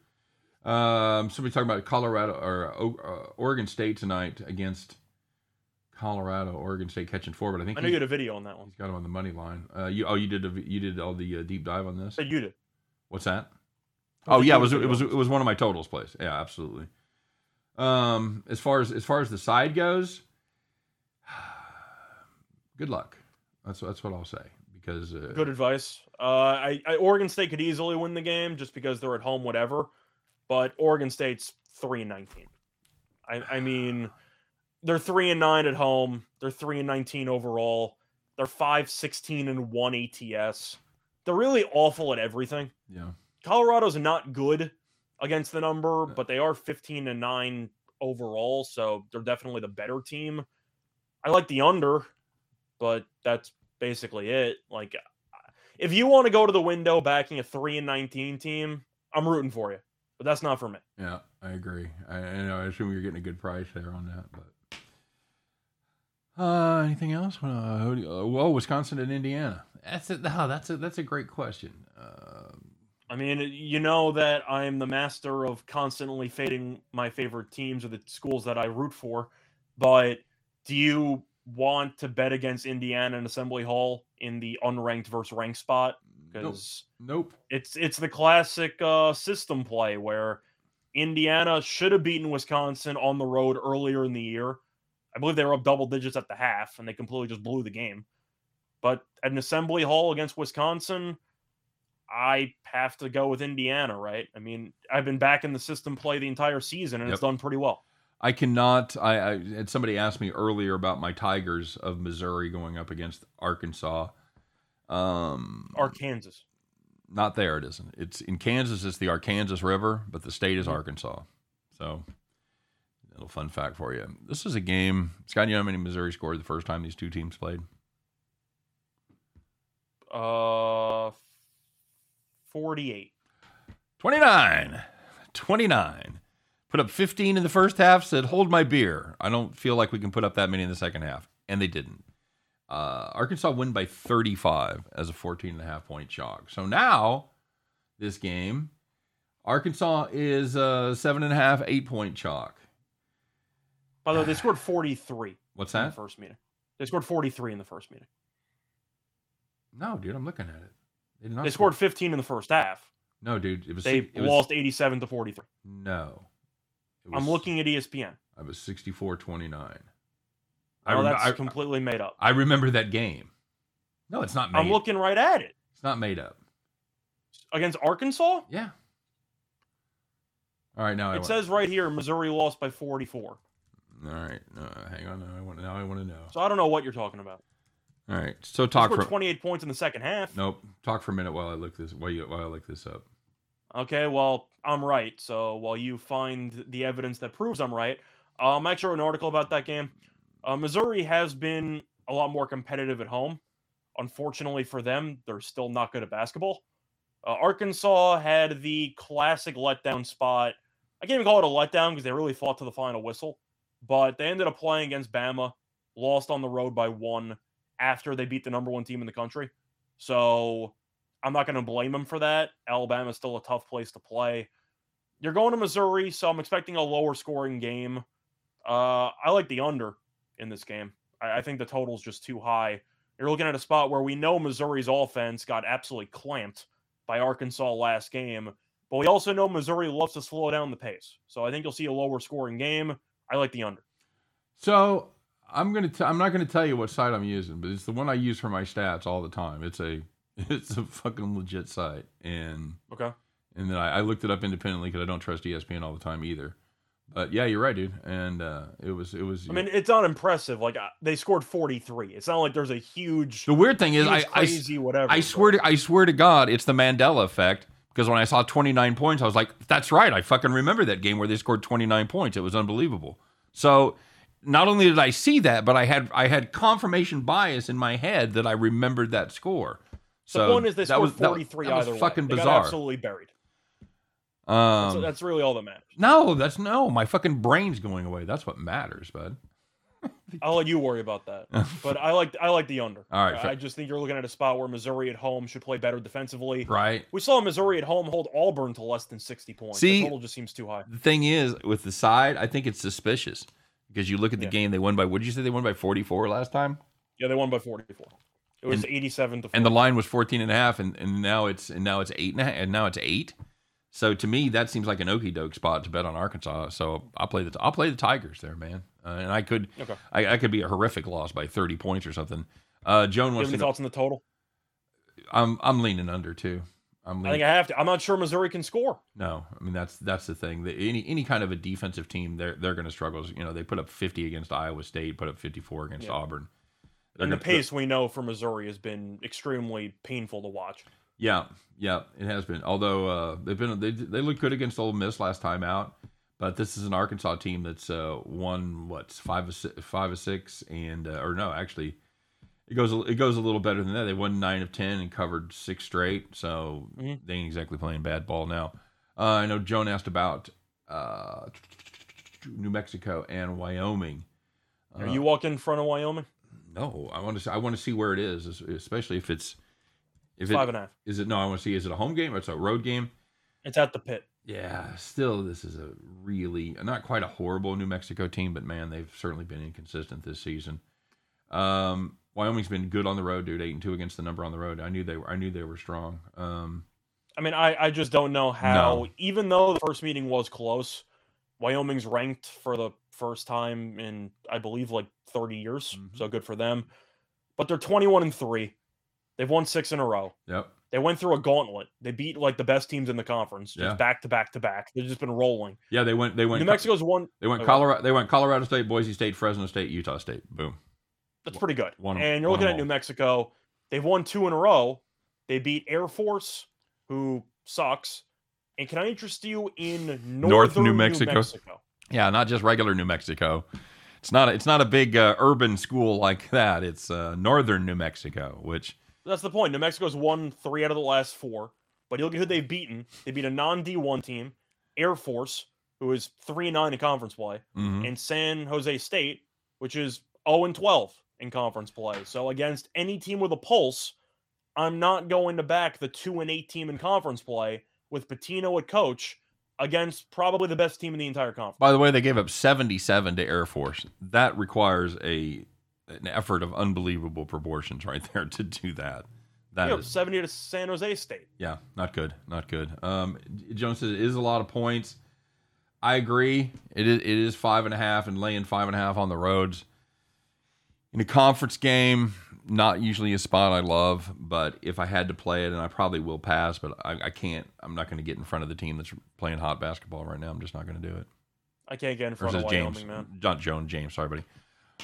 Um, somebody talking about Colorado or uh, Oregon State tonight against Colorado. Oregon State catching four, but I think I know he- you had a video on that one. he's got him on the money line. Uh, you oh you did a, you did all the uh, deep dive on this. Said you did. What's that? I Oh yeah, it was it was it was one of my totals plays. Yeah, absolutely. Um, as far as as far as the side goes, good luck. That's that's what I'll say because uh, Good advice. Uh, I, I Oregon State could easily win the game just because they're at home, whatever. But Oregon State's three and nineteen. I, I mean, they're three and nine at home. They're three and nineteen overall. They're five, 16 and one ATS. They're really awful at everything. yeah. Colorado's not good against the number, but they are 15 and 9 overall, so they're definitely the better team. I like the under, but that's basically it. Like if you want to go to the window backing a 3 and 19 team, I'm rooting for you. But that's not for me. Yeah, I agree. I, I know. I assume you're getting a good price there on that, but. Uh, anything else? Uh, who do you- uh, well, Wisconsin and Indiana. That's a, oh, that's a that's a great question. Uh, I mean, you know that I'm the master of constantly fading my favorite teams or the schools that I root for, but do you want to bet against Indiana and Assembly Hall in the unranked versus ranked spot? Nope, Because nope. it's it's the classic uh, system play where Indiana should have beaten Wisconsin on the road earlier in the year. I believe they were up double digits at the half, and they completely just blew the game. But at an Assembly Hall against Wisconsin, I have to go with Indiana, right? I mean, I've been back in the system play the entire season, and it's done pretty well. I cannot. I, I had somebody asked me earlier about my Tigers of Missouri going up against Arkansas. Um, Arkansas. not there. It isn't. It's in Kansas. It's the Arkansas River, but the state is Mhm. Arkansas. So, little fun fact for you. This is a game. Scott, you know how many Missouri scored the first time these two teams played? Uh, forty-eight. 29. 29. Put up 15 in the first half, said, hold my beer. I don't feel like we can put up that many in the second half. And they didn't. Uh, Arkansas win by 35 as a 14 and a half point chalk. So now, this game, Arkansas is a seven and a half, eight point chalk. By the way, they scored forty-three What's in the that? first meeting. They scored forty-three in the first meeting. No, dude, I'm looking at it. They, did not They score- scored 15 in the first half. No, dude, it was. They it was- lost 87 to 43. No. It I'm looking at ESPN. I was 64 29. I, Oh, that's I, completely made up. I remember that game. No, it's not made. I'm looking right at it. It's not made up. Against Arkansas, Yeah. All right, now it says right here Missouri lost by 44. All right, no, hang on. Now I want. Now I want to know. So I don't know what you're talking about. All right. So talk for 28 points in the second half. nope. Talk for a minute while I look this while you while I look this up. Okay, well, I'm right. So while you find the evidence that proves I'm right, um, I actually wrote an article about that game. Uh, Missouri has been a lot more competitive at home. Unfortunately for them, they're still not good at basketball. Uh, Arkansas had the classic letdown spot. I can't even call it a letdown because they really fought to the final whistle, but they ended up playing against Bama, lost on the road by one after they beat the number one team in the country. So I'm not going to blame them for that. Alabama's still a tough place to play. You're going to Missouri, so I'm expecting a lower scoring game. Uh, I like the under in this game. I, I think the total's just too high. You're looking at a spot where we know Missouri's offense got absolutely clamped by Arkansas last game, but we also know Missouri loves to slow down the pace. So I think you'll see a lower scoring game. I like the under. So I'm gonna. T- I'm not gonna tell you what site I'm using, but it's the one I use for my stats all the time. It's a. It's a fucking legit site, and Okay. and then I, I looked it up independently because I don't trust ESPN all the time either. But yeah, you're right, dude. And uh, it was. It was. I mean, it's not impressive. Like uh, they scored 43. It's not like there's a huge, the weird thing is, I, I crazy whatever. I swear to I swear to God, it's the Mandela effect. Because when I saw 29 points, I was like, "That's right! I fucking remember that game where they scored 29 points. It was unbelievable." So, not only did I see that, but I had I had confirmation bias in my head that I remembered that score. The So point is they that scored was- that- 43 that was either way. fucking They got bizarre. absolutely buried. Um, so that's really all that matters. no, that's no. My fucking brain's going away. That's what matters, bud. I'll let you worry about that. But I like I like the under. All right, I just think you're looking at a spot where Missouri at home should play better defensively. Right. We saw Missouri at home hold Auburn to less than 60 points. See- the total just seems too high. The thing is, with the side, I think it's suspicious because you look at the Yeah. game they won by. What did you say they won by 44 last time? Yeah, they won by 44. It was 87 to 40. and the line was 14 and a half and, and now it's and now it's eight and a half and now it's eight so to me that seems like an okey doke spot to bet on arkansas so i'll play the i'll play the tigers there man uh, and i could Okay. I, I could be a horrific loss by 30 points or something uh joan Do you wants any know, thoughts on the total? i'm i'm leaning under too i'm I think I have to. I'm not sure Missouri can score. no i mean that's that's the thing that any any kind of a defensive team they're they're going to struggle you know they put up 50 against iowa state put up 54 against Yeah. auburn They're And the gonna- pace we know for Missouri has been extremely painful to watch. Yeah, yeah, it has been. Although uh, they've been they they looked good against Ole Miss last time out, but this is an Arkansas team that's uh, won what five of six, five of six, and uh, or no, actually, it goes a- it goes a little better than that. They won nine of ten and covered six straight, so Mhm. they ain't exactly playing bad ball now. Uh, I know Joan asked about uh, New Mexico and Wyoming. Are Uh, you walking in front of Wyoming? No, I want to. I want to see where it is, especially if it's if it Five and a half. is it. No, I want to see is it a home game or it's a road game. It's at the pit. Yeah, still, this is a really not quite a horrible New Mexico team, but man, they've certainly been inconsistent this season. Um, Wyoming's been good on the road, dude. Eight and two against the number on the road. I knew they were. I knew they were strong. Um, I mean, I, I just don't know how, No. even though the first meeting was close, Wyoming's ranked for the first time in, I believe, like 30 years. Mhm. So good for them. But they're 21 and 3. They've won six in a row. yep. They went through a gauntlet. They beat like the best teams in the conference, just Yeah. back to back to back. They've just been rolling. Yeah, they went. They went. New Mexico's won. They went. Colorado. They went Colorado State, Boise State, Fresno State, Utah State. Boom. That's pretty good. Won 'em- and you're looking at New. Mexico. They've won two in a row. They beat Air Force, who sucks. And can I interest you in North New Mexico? Mexico? Yeah, not just regular New Mexico. It's not. It's not a big uh, urban school like that. It's uh, northern New Mexico, which That's the point. New Mexico's won three out of the last four. But you look at who they've beaten. They beat a non D1 team, Air Force, who is 3 9 in conference play, mhm. and San Jose State, which is 0 and 12 in conference play. So against any team with a pulse, I'm not going to back the 2 and 8 team in conference play with Pitino at coach against probably the best team in the entire conference. By the way, they gave up 77 to Air Force. That requires a an effort of unbelievable proportions right there to do that. That You know, is- 70 to San Jose State. yeah, not good, not good. Um, Jones says it is a lot of points. I agree. It is it is five and a half and laying five and a half on the roads. In a conference game, not usually a spot I love, but if I had to play it, and I probably will pass, but I, I can't. I'm not going to get in front of the team that's playing hot basketball right now. I'm just not going to do it. I can't get in front Versus of James, Wyoming, man. not Joan James. Sorry, buddy.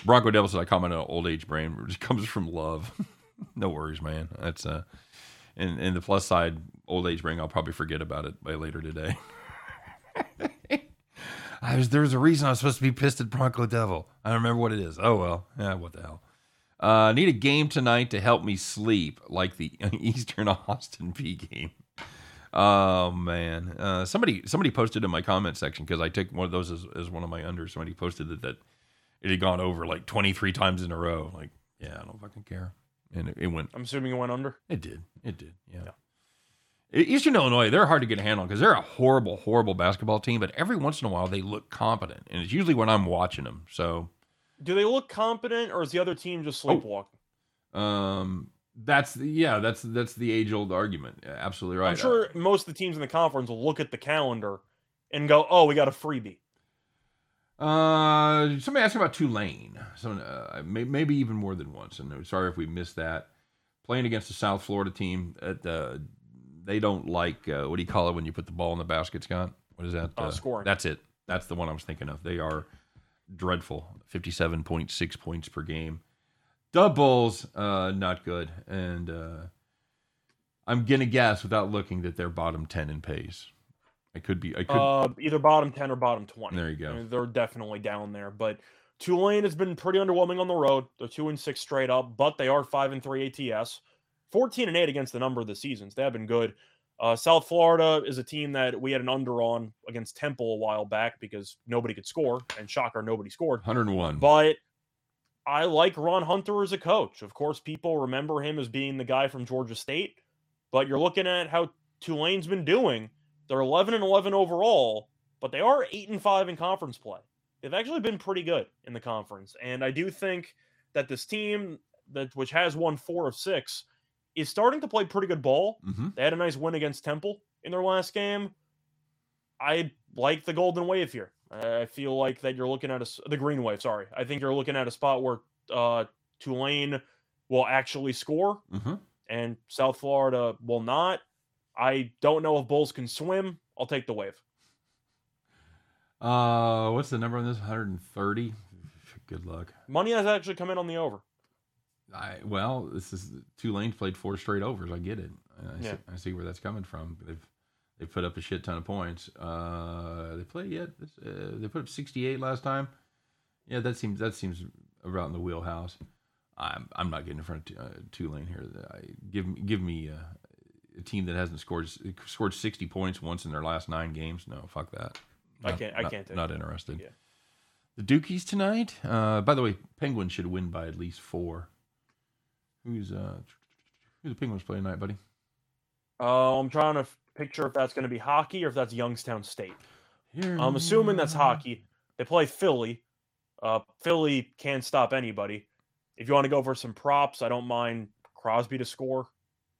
Bronco Devil said I comment on old age brain. which comes from love. no worries, man. That's uh, and and the plus side, old age brain. I'll probably forget about it by later today. I was there was a reason I was supposed to be pissed at Bronco Devil. I don't remember what it is. Oh well, yeah, what the hell. Uh, need a game tonight to help me sleep, like the Eastern Austin Peay game. Oh man, uh, somebody somebody posted in my comment section because I took one of those as, as one of my unders. Somebody posted that that it had gone over like twenty three times in a row. Like, yeah, I don't fucking care, and it, it went. I'm assuming it went under. It did. It did. Yeah. yeah. Eastern Illinois, they're hard to get a handle because they're a horrible, horrible basketball team. But every once in a while, they look competent, and it's usually when I'm watching them. So, do they look competent, or is the other team just oh. sleepwalking? Oh. Um, that's the, yeah, that's that's the age old argument. Absolutely right. I'm sure uh, most of the teams in the conference will look at the calendar and go, "Oh, we got a freebie." Uh, somebody asked about Tulane. So uh, maybe even more than once. And sorry if we missed that. Playing against the South Florida team, at uh, they don't like uh, what do you call it when you put the ball in the basket, Scott? What is that? Uh, uh, scoring. That's it. That's the one I was thinking of. They are dreadful. Fifty-seven point six points per game. Doubles, uh, not good. And uh, I'm gonna guess without looking that they're bottom ten in pace. I could be. I could uh, either bottom ten or bottom twenty. There you go. I mean, they're definitely down there, but Tulane has been pretty underwhelming on the road. They're two and six straight up, but they are five and three ATS, fourteen and eight against the number of the seasons. They have been good. Uh, South Florida is a team that we had an under on against Temple a while back because nobody could score, and shocker, nobody scored. 101. But I like Ron Hunter as a coach. Of course, people remember him as being the guy from Georgia State, but you're looking at how Tulane's been doing. They're 11 and 11 overall, but they are 8 and 5 in conference play. They've actually been pretty good in the conference, and I do think that this team that which has won 4 of 6 is starting to play pretty good ball. Mm-hmm. They had a nice win against Temple in their last game. I like the Golden Wave here. I feel like that you're looking at a, the Green Wave. Sorry, I think you're looking at a spot where uh, Tulane will actually score, mm-hmm. and South Florida will not. I don't know if Bulls can swim. I'll take the Wave. Uh, what's the number on this? 130. Good luck. Money has actually come in on the over. I well, this is Tulane's played four straight overs. I get it. I, yeah. see, I see where that's coming from. They've they put up a shit ton of points. Uh, they play yet? Uh, they put up 68 last time. Yeah, that seems that seems about in the wheelhouse. I'm I'm not getting in front of uh, Tulane here. I, give me give me uh, a team that hasn't scored scored 60 points once in their last nine games. No, fuck that. Not, I can't. I not, can't. Not interested. Yeah. The Dukies tonight. Uh, by the way, Penguins should win by at least four. Who's uh who's the Penguins playing tonight, buddy? Uh, I'm trying to picture if that's going to be hockey or if that's Youngstown State. Here. I'm assuming that's hockey. They play Philly. Uh, Philly can't stop anybody. If you want to go for some props, I don't mind Crosby to score.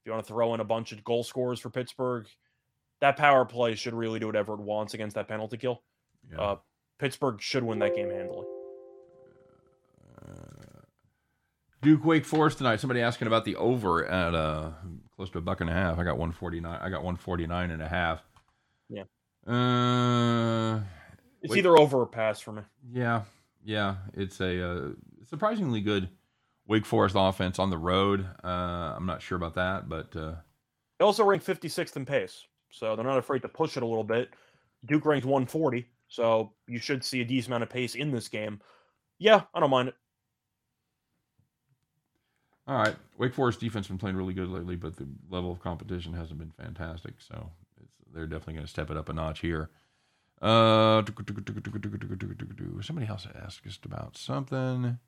You want to throw in a bunch of goal scorers for Pittsburgh, that power play should really do whatever it wants against that penalty kill. Yeah. Uh, Pittsburgh should win that game handily. Duke Wake Forest tonight. Somebody asking about the over at uh close to a buck and a half. I got 149. I got 149 and a half. Yeah. Uh it's Wake, either over or pass for me. Yeah. Yeah, it's a uh, surprisingly good Wake Forest offense on the road. Uh I'm not sure about that, but uh they also rank 56th in pace. So they're not afraid to push it a little bit. Duke ranks 140, so you should see a decent amount of pace in this game. Yeah, I don't mind it. All right, Wake Forest defense been playing really good lately, but the level of competition hasn't been fantastic. So they're definitely going to step it up a notch here. Uh, somebody else asked us about something.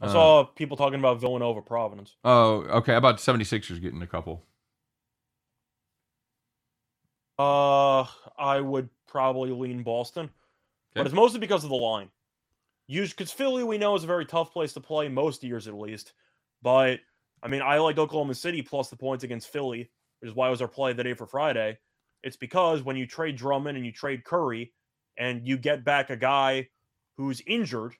I saw uh, people talking about Villanova Providence. Oh, okay. About 76ers getting a couple? Uh, I would probably lean Boston, okay. but it's mostly because of the line. Because Philly, we know, is a very tough place to play most years at least. But I mean, I like Oklahoma City plus the points against Philly, which is why it was our play the day for Friday. It's because when you trade Drummond and you trade Curry and you get back a guy who's injured,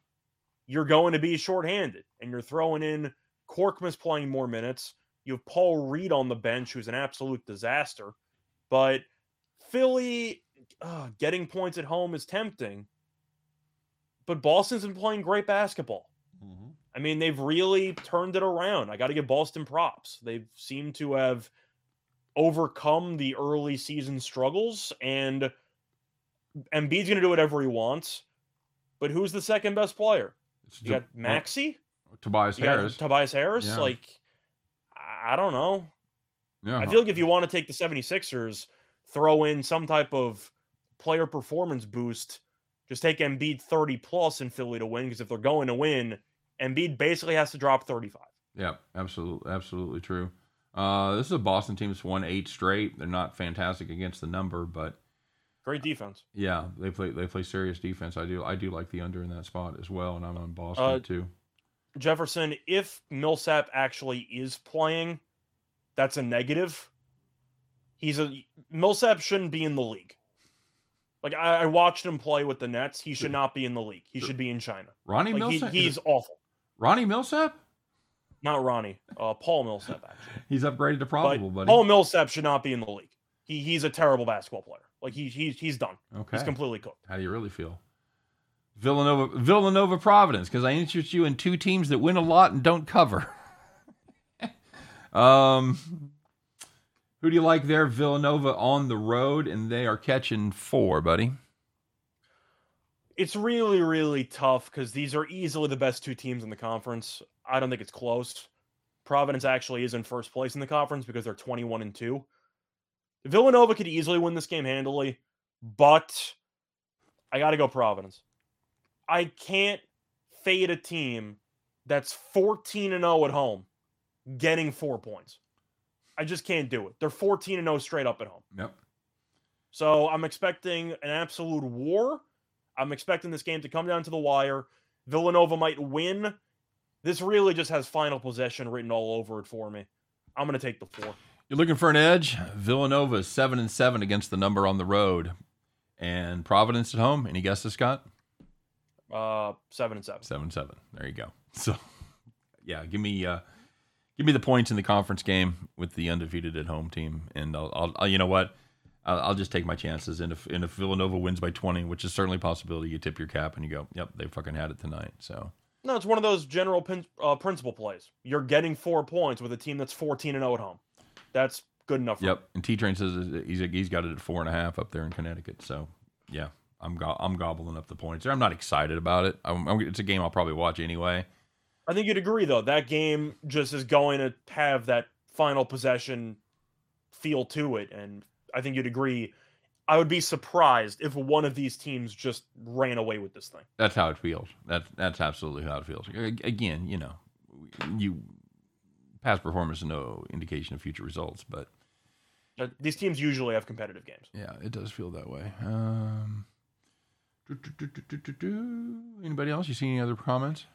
you're going to be shorthanded and you're throwing in Korkmaz playing more minutes. You have Paul Reed on the bench, who's an absolute disaster. But Philly uh, getting points at home is tempting. But Boston's been playing great basketball. I mean, they've really turned it around. I got to give Boston props. They've seemed to have overcome the early season struggles, and Embiid's going to do whatever he wants. But who's the second best player? It's You got Maxey, Tobias you Harris. Tobias Harris. Yeah. Like, I I don't know. yeah, I feel like if you want to take the 76ers, throw in some type of player performance boost, just take Embiid 30 plus in Philly to win. Because if they're going to win, Embiid basically has to drop 35. Yeah, absolutely, absolutely true. Uh, this is a Boston team that's won eight straight. They're not fantastic against the number, but Great defense. yeah, they play they play serious defense. I do I do like the under in that spot as well, and I'm on Boston Uh, too. Jefferson, if Millsap actually is playing, that's a negative. He's a Millsap shouldn't be in the league. Like I, I watched him play with the Nets. He should not be in the league. He should be in China. Ronnie Like he, Millsap. he's awful. Ronnie Millsap. Not Ronnie. Uh, Paul Millsap actually. He's upgraded to probable, but buddy. Paul Millsap should not be in the league. He he's a terrible basketball player. Like he he's he's done. okay. He's completely cooked. How do you really feel? Villanova, Villanova, Providence, because I interest you in two teams that win a lot and don't cover. um, who do you like there? Villanova on the road, and they are catching four, buddy. It's really really tough because these are easily the best two teams in the conference. I don't think it's close. Providence actually is in first place in the conference because they're 21 and 2. Villanova could easily win this game handily, but I got to go Providence. I can't fade a team that's 14 and 0 at home getting 4 points. I just can't do it. They're 14 and 0 straight up at home. Yep. So I'm expecting an absolute war. I'm expecting this game to come down to the wire. Villanova might win. This really just has final possession written all over it for me. I'm going to take the four. You're looking for an edge. Villanova is seven and seven against the number on the road, and Providence at home. Any guesses, Scott? Uh, seven and seven. Seven and seven. There you go. So, yeah, give me uh, give me the points in the conference game with the undefeated at home team, and I'll, I'll, I'll you know what, I'll, I'll just take my chances. And if and if Villanova wins by twenty, which is certainly a possibility, you tip your cap and you go, yep, they fucking had it tonight. So No, it's one of those general pin, uh, principle plays. You're getting four points with a team that's 14 and 0 at home. That's good enough. For yep. And T Train says he's he's got it at four and a half up there in Connecticut. So yeah, I'm go- I'm gobbling up the points. There. I'm not excited about it. I'm, I'm, it's a game I'll probably watch anyway. I think you'd agree though. That game just is going to have that final possession feel to it, and I think you'd agree. I would be surprised if one of these teams just ran away with this thing. That's how it feels. That's that's absolutely how it feels. Again, you know, you past performance is no indication of future results, but Uh, These teams usually have competitive games. yeah, it does feel that way. Um, do, do, do. Anybody else? You see any other comments?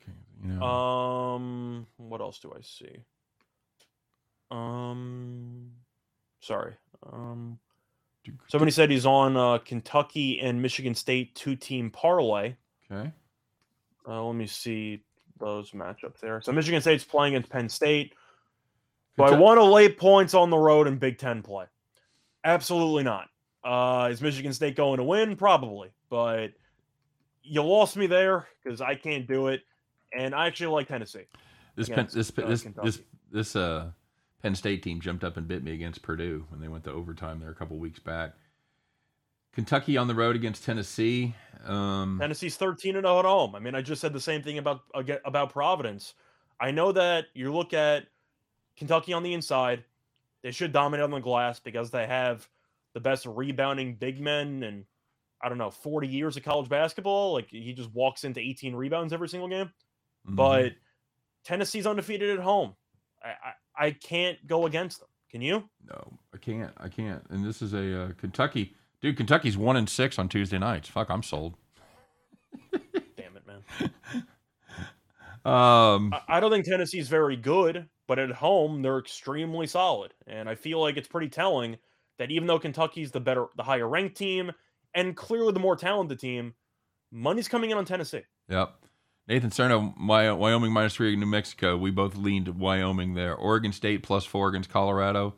Okay, you know, Um, what else do I see? Um, sorry. Um, somebody said he's on uh, Kentucky and Michigan State two-team parlay. okay. Uh, let me see those matchups there. So Michigan State's playing against Penn State. Do I want to lay points on the road in Big Ten play? Absolutely not. Uh, is Michigan State going to win? Probably, but you lost me there because I can't do it, and I actually like Tennessee. This Penn, this uh, this Kentucky. this this uh Penn State team jumped up and bit me against Purdue when they went to overtime there a couple weeks back. Kentucky on the road against Tennessee. Um, Tennessee's 13 and 0 at home. I mean, I just said the same thing about about Providence. I know that you look at Kentucky on the inside, they should dominate on the glass because they have the best rebounding big men and I don't know, 40 years of college basketball. Like he just walks into 18 rebounds every single game. mhm. But Tennessee's undefeated at home. I, I I can't go against them. Can you? No, I can't. I can't. And this is a uh, Kentucky dude. Kentucky's one and six on Tuesday nights. Fuck, I'm sold. Damn it, man. Um, I- I don't think Tennessee's very good, but at home they're extremely solid, and I feel like it's pretty telling that even though Kentucky's the better, the higher ranked team, and clearly the more talented team, money's coming in on Tennessee. yep. Nathan Cerno, Wyoming minus three, New Mexico. We both leaned Wyoming there. Oregon State plus four against Colorado.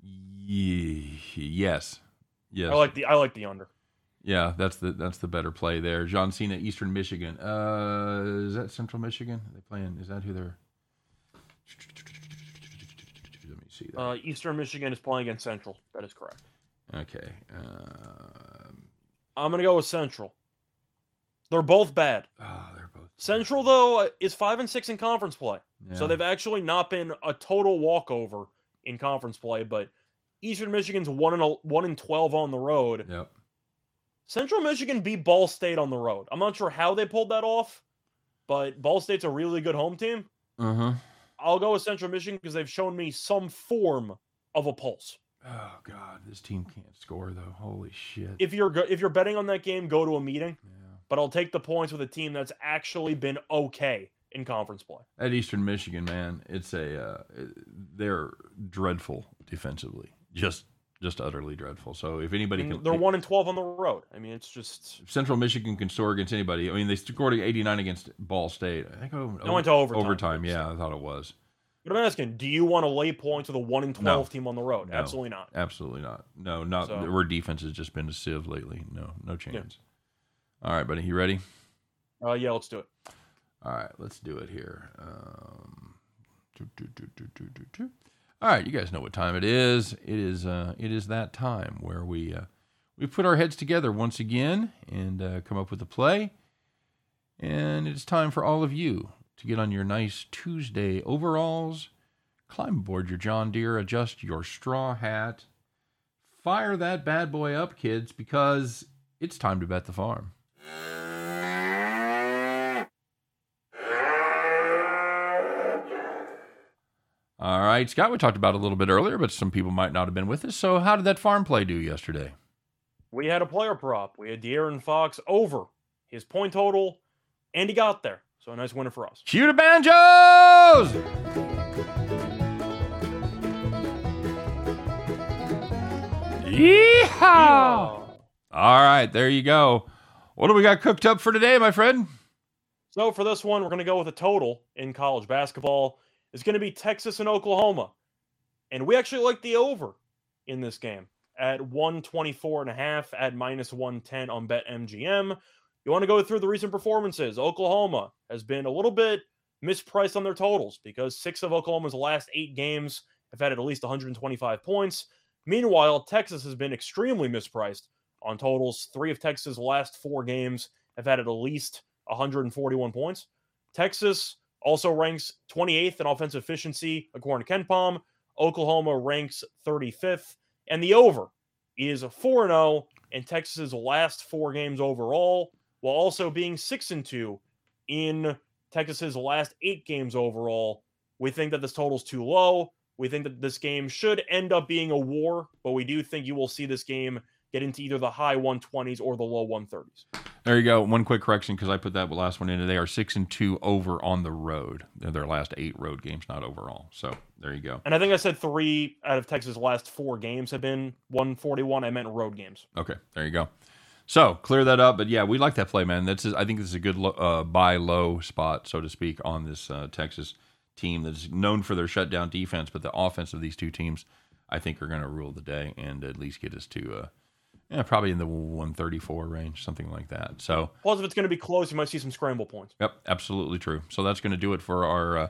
Ye- yes, yes. I like the I like the under. Yeah, that's the that's the better play there. John Cena, Eastern Michigan. Uh, is that Central Michigan? Are they playing? Is that who they're? Let me see that. Uh, Eastern Michigan is playing against Central. That is correct. okay. Um, I'm gonna go with Central. They're both bad. oh, they're both Central though is five and six in conference play, so they've actually not been a total walkover in conference play. But Eastern Michigan's one and one and twelve on the road. Yep. Central Michigan beat Ball State on the road. I'm not sure how they pulled that off, but Ball State's a really good home team. Uh huh. I'll go with Central Michigan because they've shown me some form of a pulse. Oh God, this team can't score though. Holy shit. If you're go- if you're betting on that game, go to a meeting. yeah. But I'll take the points with a team that's actually been okay in conference play. At Eastern Michigan, man, it's a uh, they're dreadful defensively. Just just utterly dreadful. So if I anybody mean, can, they're one and twelve on the road. I mean, it's just Central Michigan can score against anybody. I mean, they scored 89 against Ball State. I think over, They went to overtime. Overtime, yeah, I thought it was. But I'm asking, do you want to lay points with a one and twelve team on the road? No. Absolutely not. Absolutely not. No, not So- where defense has just been a sieve lately. No, no chance. All right, buddy, you ready? Uh, yeah, let's do it. All right, let's do it here. Um, do, do, do, do, do, do, do. All right, you guys know what time it is. It is uh, it is that time where we uh, we put our heads together once again and uh, come up with a play. And it's time for all of you to get on your nice Tuesday overalls, climb aboard your John Deere, adjust your straw hat, fire that bad boy up, kids, because it's time to bet the farm. All right, Scott, we talked about it a little bit earlier, but some people might not have been with us. So, how did that farm play do yesterday? We had a player prop. We had De'Aaron Fox over his point total, and he got there. So a nice winner for us. Cue the banjos! Yeehaw! All right, there you go. What do we got cooked up for today, my friend? So for this one, we're going to go with a total in college basketball. It's going to be Texas and Oklahoma. And we actually like the over in this game at 124 and a half at minus 110 on BetMGM. You want to go through the recent performances. Oklahoma has been a little bit mispriced on their totals because six of Oklahoma's last eight games have had at least 125 points. Meanwhile, Texas has been extremely mispriced on totals. Three of Texas' last four games have had at least 141 points. Texas also ranks 28th in offensive efficiency according to KenPom. Oklahoma ranks 35th, and the over is 4 0 in Texas's last four games overall, while also being 6 and 2 in Texas's last eight games overall. We think that this total is too low. We think that this game should end up being a war, but we do think you will see this game get into either the high 120s or the low 130s. There you go. One quick correction because I put that last one in. They are six and two over on the road. They're their last eight road games, not overall. So there you go. And I think I said three out of Texas' last four games have been 141. I meant road games. Okay, there you go. So clear that up. But yeah, we like that play, man. That's I think this is a good uh, buy low spot, so to speak, on this uh, Texas team that's known for their shutdown defense, but the offense of these two teams, I think, are going to rule the day and at least get us to, uh, yeah, probably in the 134 range, something like that. So Plus, if it's going to be close, you might see some scramble points. Yep, absolutely true. So that's going to do it for our uh,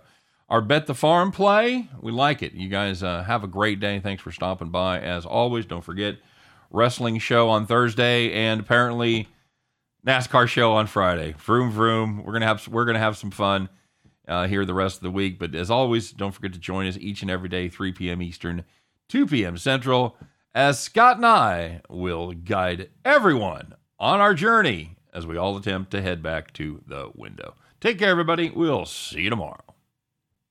our bet the farm play. We like it. You guys uh, have a great day. Thanks for stopping by. As always, don't forget wrestling show on Thursday and apparently NASCAR show on Friday. Vroom vroom. We're gonna have we're gonna have some fun uh, here the rest of the week. But as always, don't forget to join us each and every day, 3 p.m. Eastern, 2 p.m. Central, as Scott and I will guide everyone on our journey as we all attempt to head back to the window. Take care, everybody. We'll see you tomorrow.